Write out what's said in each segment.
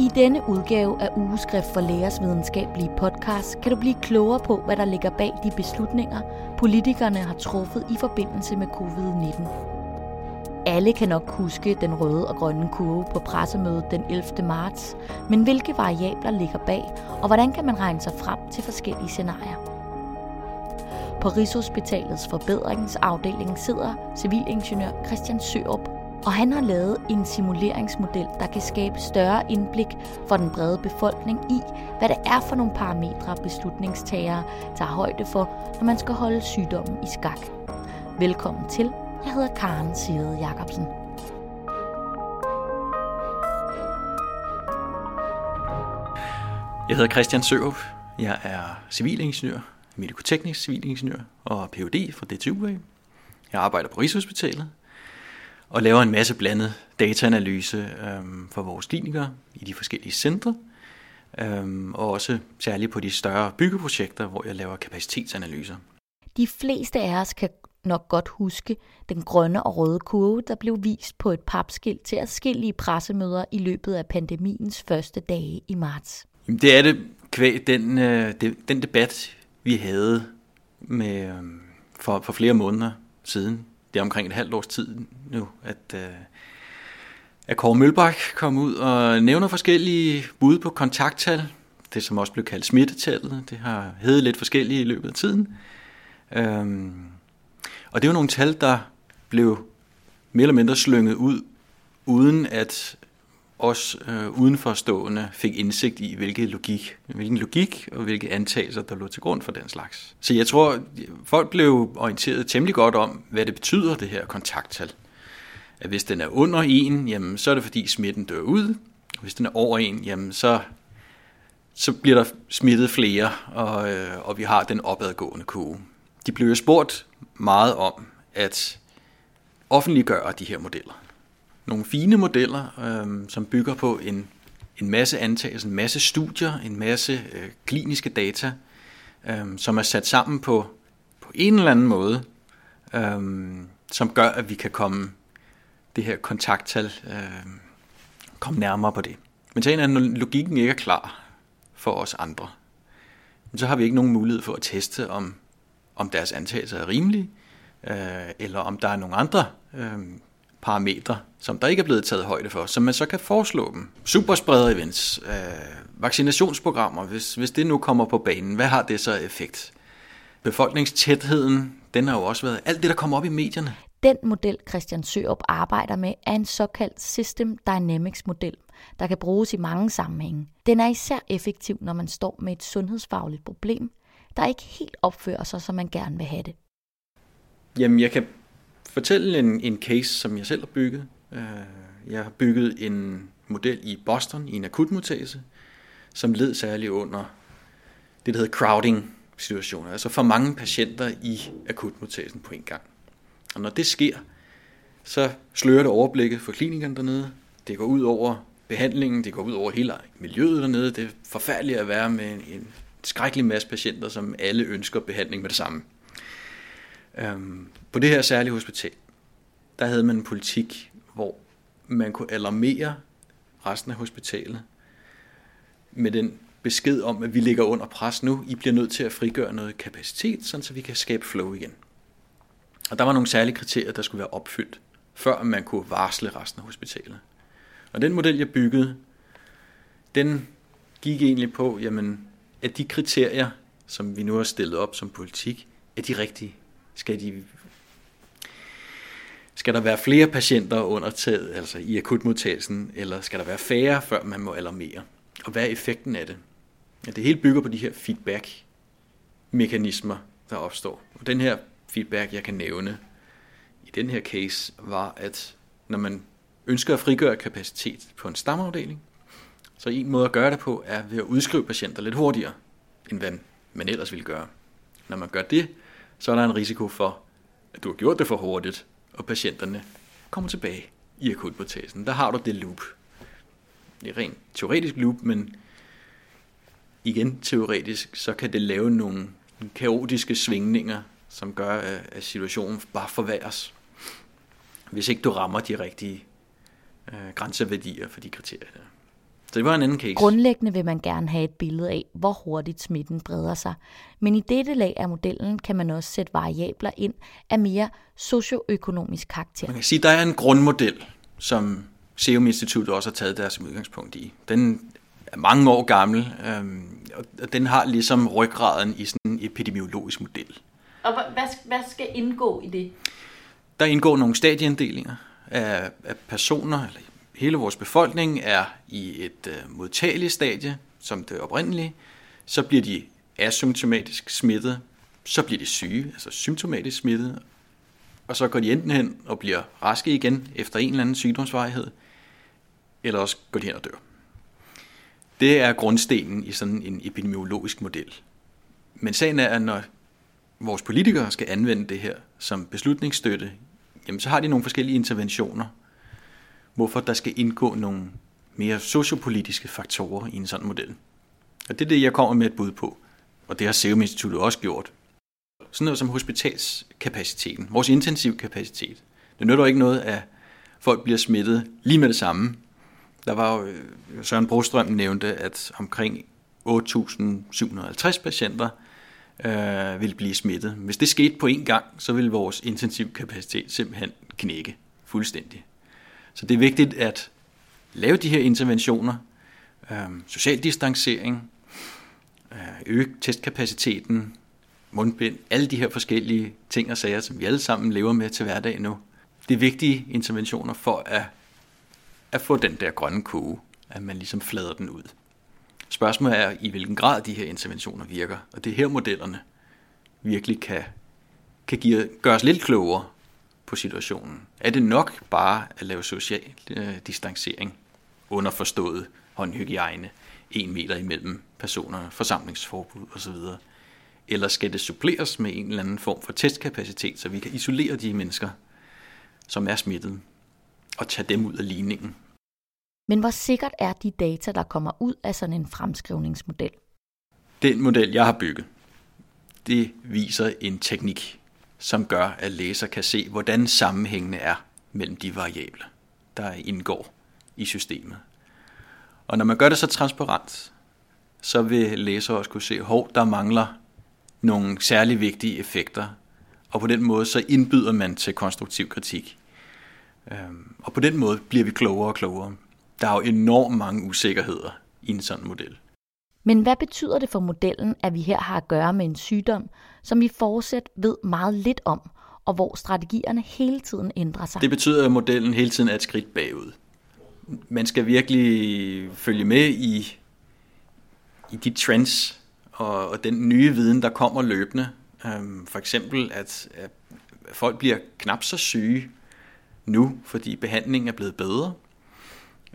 I denne udgave af Ugeskrift for Lægers videnskabelige podcast kan du blive klogere på, hvad der ligger bag de beslutninger, politikerne har truffet i forbindelse med covid-19. Alle kan nok huske den røde og grønne kurve på pressemødet den 11. marts, men hvilke variabler ligger bag, og hvordan kan man regne sig frem til forskellige scenarier? På Rigshospitalets forbedringsafdeling sidder civilingeniør Christian Sørup, og han har lavet en simuleringsmodel, der kan skabe større indblik for den brede befolkning i, hvad det er for nogle parametre, beslutningstagere tager højde for, når man skal holde sygdommen i skak. Velkommen til. Jeg hedder Karen Sirede Jacobsen. Jeg hedder Christian Sørup. Jeg er civilingeniør, medikoteknisk civilingeniør og Ph.D. fra DTU. Jeg arbejder på Rigshospitalet og laver en masse blandet dataanalyse øhm, for vores klinikere i de forskellige centre, øhm, og også særligt på de større byggeprojekter, hvor jeg laver kapacitetsanalyser. De fleste af os kan nok godt huske den grønne og røde kurve, der blev vist på et papskilt til forskellige pressemøder i løbet af pandemiens første dage i marts. Jamen, det er det kvæg den, øh, den debat, vi havde med, øh, for, for flere måneder siden. Det er omkring et halvt års tid nu, at, øh, at Kåre Mølbak kom ud og nævner forskellige bud på kontakttal. Det, som også blev kaldt smittetallet. Det har heddet lidt forskellige i løbet af tiden. Øhm, og det er jo nogle tal, der blev mere eller mindre slynget ud, uden at os øh, udenforstående fik indsigt i, hvilken logik, hvilken logik og hvilke antagelser, der lå til grund for den slags. Så jeg tror, folk blev orienteret temmelig godt om, hvad det betyder, det her kontakttal. At hvis den er under 1, jamen, så er det fordi smitten dør ud. Og hvis den er over 1, jamen, så, så bliver der smittet flere, og, øh, og vi har den opadgående kurve. De blev jo spurgt meget om at offentliggøre de her modeller nogle fine modeller, øh, som bygger på en, en masse antagelser, en masse studier, en masse øh, kliniske data, øh, som er sat sammen på, på en eller anden måde, øh, som gør, at vi kan komme det her kontakttal, øh, komme nærmere på det. Men så er når logikken ikke er klar for os andre, så har vi ikke nogen mulighed for at teste, om, om deres antagelser er rimelige, øh, eller om der er nogle andre øh, parametre, som der ikke er blevet taget højde for, som man så kan foreslå dem. Superspreder events, øh, vaccinationsprogrammer, hvis, hvis det nu kommer på banen, hvad har det så effekt? Befolkningstætheden, den har jo også været alt det, der kommer op i medierne. Den model, Christian Sørup arbejder med, er en såkaldt System Dynamics model, der kan bruges i mange sammenhænge. Den er især effektiv, når man står med et sundhedsfagligt problem, der ikke helt opfører sig, som man gerne vil have det. Jamen, jeg kan fortælle en, en case, som jeg selv har bygget. Øh, jeg har bygget en model i Boston i en akutmodtagelse, som led særligt under det, der hedder crowding situationer, altså for mange patienter i akutmodtagelsen på en gang. Og når det sker, så slører det overblikket for klinikerne dernede. Det går ud over behandlingen, det går ud over hele miljøet dernede. Det er forfærdeligt at være med en skrækkelig masse patienter, som alle ønsker behandling med det samme. Øhm, på det her særlige hospital, der havde man en politik, hvor man kunne alarmere resten af hospitalet med den besked om, at vi ligger under pres nu. I bliver nødt til at frigøre noget kapacitet, sådan så vi kan skabe flow igen. Og der var nogle særlige kriterier, der skulle være opfyldt, før man kunne varsle resten af hospitalet. Og den model, jeg byggede, den gik egentlig på, jamen, at de kriterier, som vi nu har stillet op som politik, er de rigtige. Skal, de, skal der være flere patienter under taget, altså i akutmodtagelsen, eller skal der være færre, før man må alarmere? Og hvad er effekten af det? Ja, det hele bygger på de her feedback-mekanismer, der opstår. Og den her feedback, jeg kan nævne i den her case, var, at når man ønsker at frigøre kapacitet på en stamafdeling, så en måde at gøre det på er ved at udskrive patienter lidt hurtigere, end hvad man ellers ville gøre. Når man gør det, så er der en risiko for, at du har gjort det for hurtigt, og patienterne kommer tilbage i akutmodtagelsen. Der har du det loop. Det er rent teoretisk loop, men igen teoretisk, så kan det lave nogle kaotiske svingninger, som gør, at situationen bare forværres, hvis ikke du rammer de rigtige øh, grænseværdier for de kriterier. der. Så det var en anden case. Grundlæggende vil man gerne have et billede af, hvor hurtigt smitten breder sig. Men i dette lag af modellen kan man også sætte variabler ind af mere socioøkonomisk karakter. Man kan sige, at der er en grundmodel, som Serum Instituttet også har taget deres udgangspunkt i. Den er mange år gammel, øhm, og den har ligesom ryggraden i sådan en epidemiologisk model. Og hvad, hvad skal indgå i det? Der indgår nogle stadieinddelinger af, af personer, eller hele vores befolkning er i et øh, modtageligt stadie, som det oprindelige, så bliver de asymptomatisk smittet, så bliver de syge, altså symptomatisk smittet, og så går de enten hen og bliver raske igen efter en eller anden sygdomsvarighed, eller også går de hen og dør. Det er grundstenen i sådan en epidemiologisk model. Men sagen er, at når vores politikere skal anvende det her som beslutningsstøtte, jamen så har de nogle forskellige interventioner, hvorfor der skal indgå nogle mere sociopolitiske faktorer i en sådan model. Og det er det, jeg kommer med et bud på. Og det har Serum Instituttet også gjort. Sådan noget som hospitalskapaciteten, vores intensivkapacitet. Det nytter ikke noget, at folk bliver smittet lige med det samme. Der var jo, øh, Søren Brostrøm nævnte, at omkring 8.750 patienter øh, ville blive smittet. Hvis det skete på én gang, så ville vores intensivkapacitet simpelthen knække fuldstændig. Så det er vigtigt at lave de her interventioner, øh, social distancering, øh, øge testkapaciteten, mundbind, alle de her forskellige ting og sager, som vi alle sammen lever med til hverdag nu. Det er vigtige interventioner for at, at få den der grønne koge, at man ligesom flader den ud. Spørgsmålet er, i hvilken grad de her interventioner virker, og det er her modellerne virkelig kan, kan give, gøre os lidt klogere på situationen. Er det nok bare at lave social øh, distancering, underforstået håndhygiejne, en meter imellem personerne, forsamlingsforbud osv., eller skal det suppleres med en eller anden form for testkapacitet, så vi kan isolere de mennesker, som er smittet, og tage dem ud af ligningen? Men hvor sikkert er de data, der kommer ud af sådan en fremskrivningsmodel? Den model, jeg har bygget, det viser en teknik, som gør, at læser kan se, hvordan sammenhængene er mellem de variable, der indgår i systemet. Og når man gør det så transparent, så vil læser også kunne se, at der mangler nogle særlig vigtige effekter, og på den måde så indbyder man til konstruktiv kritik. Øhm, og på den måde bliver vi klogere og klogere. Der er jo enormt mange usikkerheder i en sådan model. Men hvad betyder det for modellen, at vi her har at gøre med en sygdom, som vi fortsat ved meget lidt om, og hvor strategierne hele tiden ændrer sig? Det betyder, at modellen hele tiden er et skridt bagud. Man skal virkelig følge med i, i de trends og, og den nye viden, der kommer løbende. Øhm, for eksempel, at, at folk bliver knap så syge nu, fordi behandlingen er blevet bedre.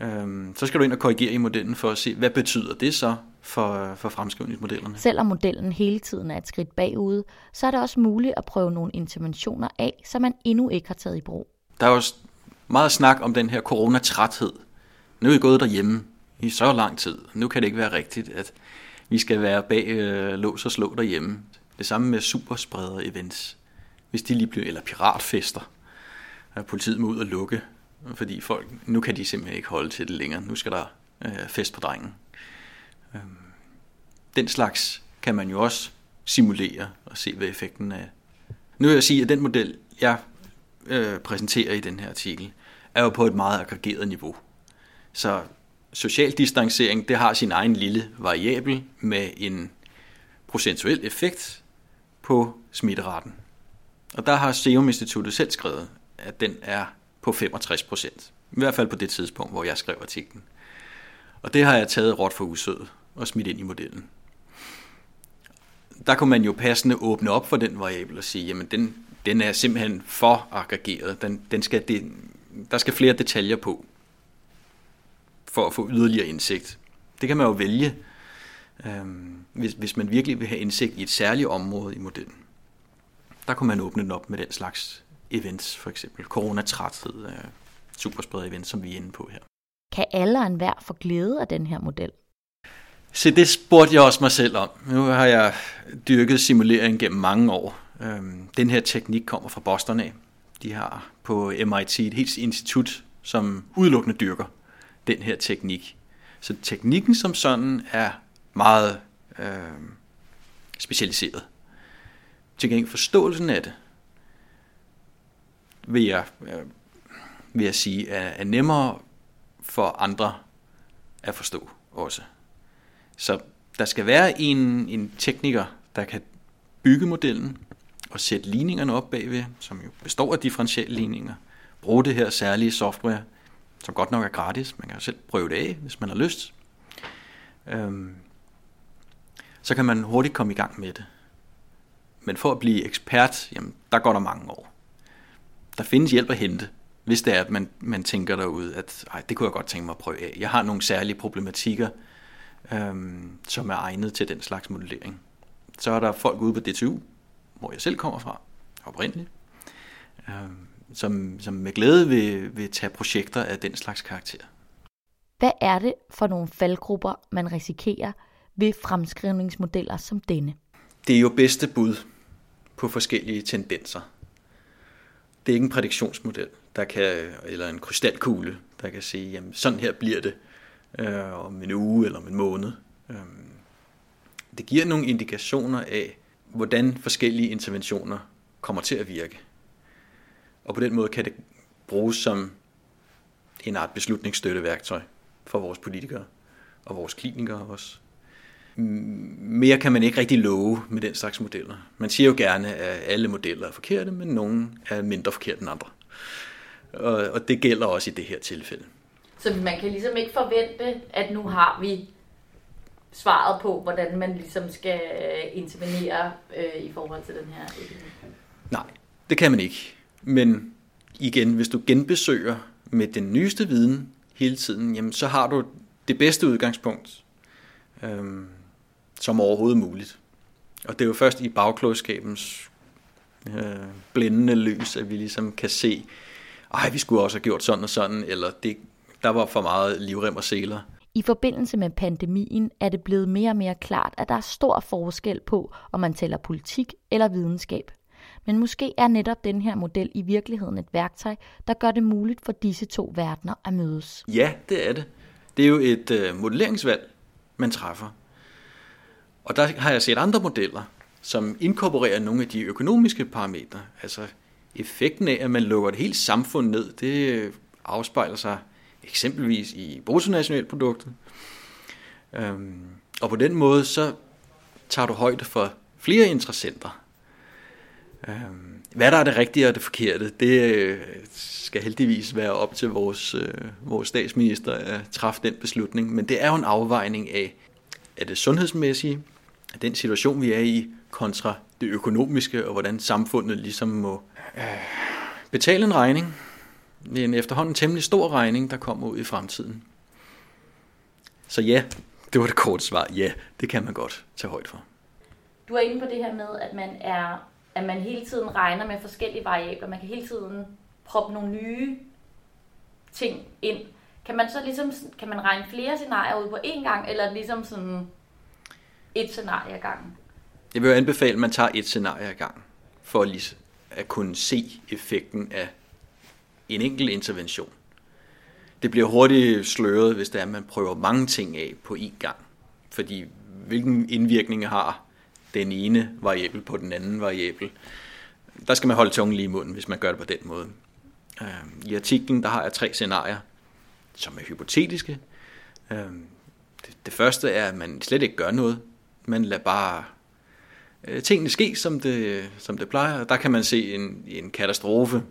Øhm, så skal du ind og korrigere i modellen for at se, hvad betyder det så for, for fremskrivningsmodellerne. Selvom modellen hele tiden er et skridt bagud, så er det også muligt at prøve nogle interventioner af, som man endnu ikke har taget i brug. Der er jo meget snak om den her coronatræthed. Nu er vi gået derhjemme i så lang tid. Nu kan det ikke være rigtigt, at vi skal være bag øh, lås og slå derhjemme. Det samme med superspreder-events. Hvis de lige bliver, eller piratfester. Politiet må ud og lukke, fordi folk, nu kan de simpelthen ikke holde til det længere. Nu skal der øh, fest på drengen. Øhm, den slags kan man jo også simulere og se, hvad effekten er. Nu vil jeg sige, at den model, jeg øh, præsenterer i den her artikel, er jo på et meget aggregeret niveau. Så social distancering, det har sin egen lille variabel med en procentuel effekt på smitteraten. Og der har Serum Instituttet selv skrevet, at den er på 65 procent. I hvert fald på det tidspunkt, hvor jeg skrev artiklen. Og det har jeg taget råt for usødet og smidt ind i modellen. Der kunne man jo passende åbne op for den variabel og sige, jamen den, den er simpelthen for aggregeret. Den, den skal, det, der skal flere detaljer på for at få yderligere indsigt. Det kan man jo vælge, øh, hvis, hvis man virkelig vil have indsigt i et særligt område i modellen. Der kunne man åbne den op med den slags events, for eksempel coronatræthed, øh, superspreader events, som vi er inde på her. Kan alle og enhver få glæde af den her model? Så det spurgte jeg også mig selv om. Nu har jeg dyrket simulering gennem mange år. Øhm, den her teknik kommer fra Boston af. De har på MIT et helt institut, som udelukkende dyrker den her teknik. Så teknikken som sådan er meget øh, specialiseret. Til gengæld forståelsen af det, vil jeg, øh, vil jeg sige, er, er nemmere for andre at forstå også. Så der skal være en, en tekniker, der kan bygge modellen og sætte ligningerne op bagved, som jo består af differentialligninger. Bruge det her særlige software, som godt nok er gratis. Man kan jo selv prøve det af, hvis man har lyst. Øhm, så kan man hurtigt komme i gang med det. Men for at blive ekspert, jamen, der går der mange år. Der findes hjælp at hente, hvis det er, at man, man tænker derude, at Ej, det kunne jeg godt tænke mig at prøve af. Jeg har nogle særlige problematikker, øhm, som er egnet til den slags modellering. Så er der folk ude på DTU, hvor jeg selv kommer fra, oprindeligt, øhm, som, som med glæde vil, vil tage projekter af den slags karakter. Hvad er det for nogle faldgrupper, man risikerer ved fremskrivningsmodeller som denne? Det er jo bedste bud på forskellige tendenser. Det er ikke en prædiktionsmodel, der kan, eller en krystalkugle, der kan sige, jamen sådan her bliver det øh, om en uge eller om en måned. Øh, det giver nogle indikationer af, hvordan forskellige interventioner kommer til at virke. Og på den måde kan det bruges som en art beslutningsstøtteværktøj for vores politikere og vores klinikere også. Mere kan man ikke rigtig love med den slags modeller. Man siger jo gerne, at alle modeller er forkerte, men nogle er mindre forkerte end andre. Og, og det gælder også i det her tilfælde. Så man kan ligesom ikke forvente, at nu har vi svaret på, hvordan man ligesom skal øh, intervenere øh, i forhold til den her epidemi? Nej, det kan man ikke. Men igen, hvis du genbesøger med den nyeste viden hele tiden, jamen, så har du det bedste udgangspunkt, øhm, som overhovedet muligt. Og det er jo først i bagklodskabens øh, blændende lys, at vi ligesom kan se, ej, vi skulle også have gjort sådan og sådan, eller det, der var for meget livrem og seler. I forbindelse med pandemien er det blevet mere og mere klart, at der er stor forskel på, om man tæller politik eller videnskab. Men måske er netop den her model i virkeligheden et værktøj, der gør det muligt for disse to verdener at mødes. Ja, det er det. Det er jo et øh, modelleringsvalg, man træffer. Og der har jeg set andre modeller, som inkorporerer nogle af de økonomiske parametre. Altså effekten af, at man lukker et helt samfund ned, det afspejler sig eksempelvis i bruttonationalproduktet. Øhm, og på den måde, så tager du højde for flere interessenter. Øhm, hvad der er det rigtige og det forkerte, det øh, skal heldigvis være op til vores, øh, vores statsminister at træffe den beslutning. Men det er jo en afvejning af, af det sundhedsmæssige, af den situation, vi er i, kontra det økonomiske, og hvordan samfundet ligesom må øh, betale en regning. Det er en efterhånden temmelig stor regning, der kommer ud i fremtiden. Så ja, det var det korte svar. Ja, det kan man godt tage højt for. Du er inde på det her med, at man er at man hele tiden regner med forskellige variabler. Man kan hele tiden proppe nogle nye ting ind. Kan man så ligesom, kan man regne flere scenarier ud på én gang, eller ligesom sådan et scenarie ad gangen? Jeg vil jo anbefale, at man tager et scenarie ad gangen, for lige at kunne se effekten af en enkelt intervention. Det bliver hurtigt sløret, hvis det er, at man prøver mange ting af på én gang. Fordi hvilken indvirkning har den ene variabel på den anden variabel. Der skal man holde tungen lige i munden, hvis man gør det på den måde. Øh, I artiklen der har jeg tre scenarier, som er hypotetiske. Øh, det, første er, at man slet ikke gør noget. Man lader bare øh, tingene ske, som det, som det plejer. Der kan man se en, en katastrofe,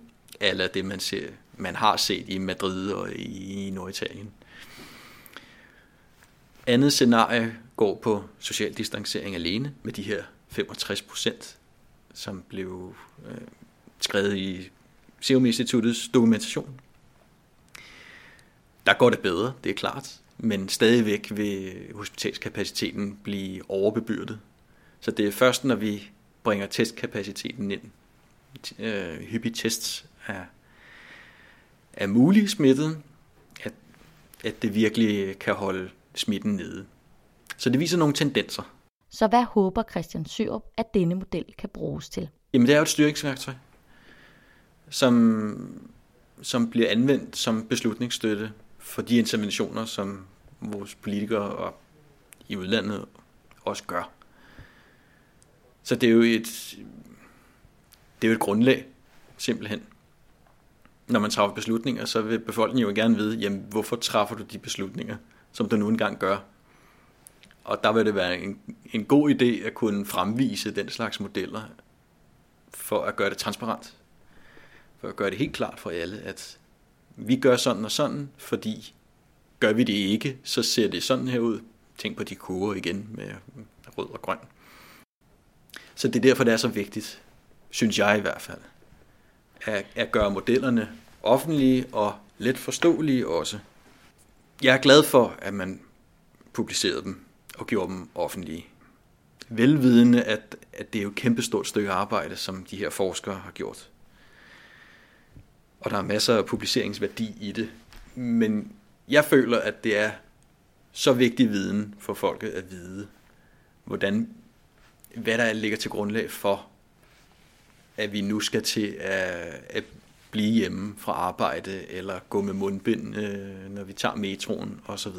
eller det man, ser, man har set i Madrid og i, i Norditalien. Andet scenarie går på social distancering alene med de her 65 procent, som blev øh, skrevet i Serum Instituttets dokumentation. Der går det bedre, det er klart, men stadigvæk vil hospitalskapaciteten blive overbebyrdet. Så det er først, når vi bringer testkapaciteten ind, øh, hyppige tests af, af mulige smittet, at, at det virkelig kan holde smitten nede. Så det viser nogle tendenser. Så hvad håber Christian Sørup, at denne model kan bruges til? Jamen det er jo et styringsværktøj, som, som bliver anvendt som beslutningsstøtte for de interventioner, som vores politikere og i udlandet også gør. Så det er jo et, det er jo et grundlag, simpelthen. Når man træffer beslutninger, så vil befolkningen jo gerne vide, jamen, hvorfor træffer du de beslutninger, som du nu engang gør. Og der vil det være en, en god idé at kunne fremvise den slags modeller, for at gøre det transparent. For at gøre det helt klart for alle, at vi gør sådan og sådan, fordi gør vi det ikke, så ser det sådan her ud. Tænk på de kurver igen med rød og grøn. Så det er derfor, det er så vigtigt, synes jeg i hvert fald, at, at gøre modellerne offentlige og let forståelige også. Jeg er glad for, at man publicerede dem og gjorde dem offentlige. Velvidende, at, at det er jo et kæmpestort stykke arbejde, som de her forskere har gjort. Og der er masser af publiceringsværdi i det. Men jeg føler, at det er så vigtig viden for folket at vide, hvordan, hvad der ligger til grundlag for, at vi nu skal til at, at blive hjemme fra arbejde, eller gå med mundbind, øh, når vi tager metroen osv.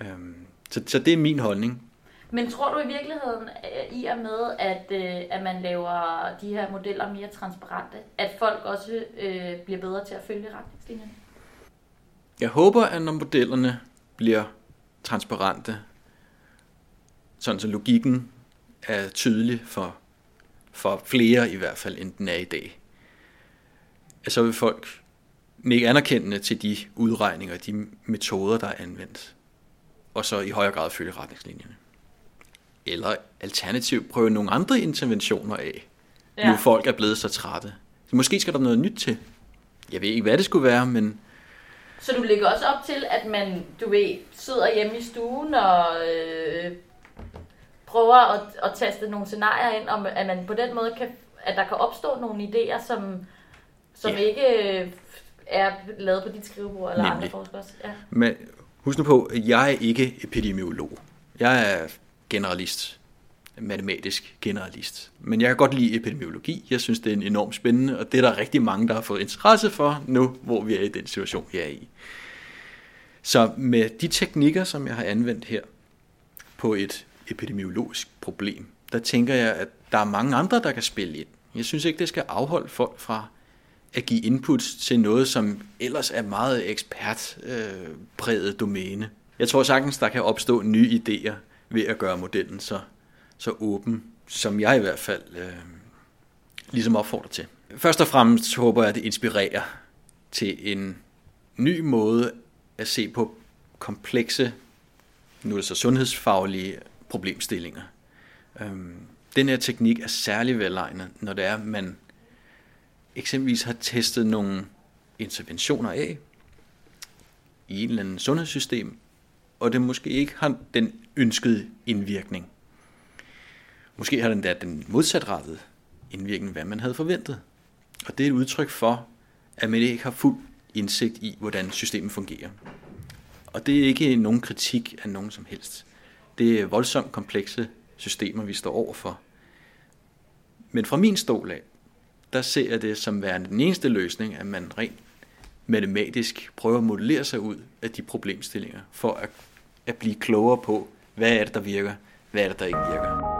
Øhm, så, så det er min holdning. Men tror du i virkeligheden, øh, i og med, at, øh, at man laver de her modeller mere transparente, at folk også øh, bliver bedre til at følge retningslinjerne? Jeg håber, at når modellerne bliver transparente, sådan så logikken er tydelig for, for flere i hvert fald, end den er i dag, at så vil folk nikke anerkendende til de udregninger, de metoder, der er anvendt, og så i højere grad følge retningslinjerne. Eller alternativt prøve nogle andre interventioner af, ja. nu folk er blevet så trætte. Så måske skal der noget nyt til. Jeg ved ikke, hvad det skulle være, men så du lægger også op til, at man, du ved, sidder hjemme i stuen og øh, prøver at, at taste nogle scenarier ind, om at man på den måde kan, at der kan opstå nogle idéer, som, som ja. ikke øh, er lavet på dit skrivebord eller Nemlig. andre forskere. Ja. Men husk nu på, jeg er ikke epidemiolog. Jeg er generalist matematisk generalist. Men jeg kan godt lide epidemiologi. Jeg synes, det er enormt spændende, og det er der rigtig mange, der har fået interesse for nu, hvor vi er i den situation, vi er i. Så med de teknikker, som jeg har anvendt her på et epidemiologisk problem, der tænker jeg, at der er mange andre, der kan spille ind. Jeg synes ikke, det skal afholde folk fra at give input til noget, som ellers er meget ekspertpræget øh, domæne. Jeg tror sagtens, der kan opstå nye idéer ved at gøre modellen så så åben, som jeg i hvert fald øh, ligesom opfordrer til. Først og fremmest håber jeg, at det inspirerer til en ny måde at se på komplekse, nu er det så sundhedsfaglige problemstillinger. Øhm, den her teknik er særlig velegnet, når det er, at man eksempelvis har testet nogle interventioner af i en eller anden sundhedssystem, og det måske ikke har den ønskede indvirkning. Måske har den da den modsatrettede indvirkning, hvad man havde forventet. Og det er et udtryk for, at man ikke har fuld indsigt i, hvordan systemet fungerer. Og det er ikke nogen kritik af nogen som helst. Det er voldsomt komplekse systemer, vi står overfor. Men fra min stol af, der ser jeg det som værende den eneste løsning, at man rent matematisk prøver at modellere sig ud af de problemstillinger, for at, at blive klogere på, hvad er det, der virker, hvad er det, der ikke virker.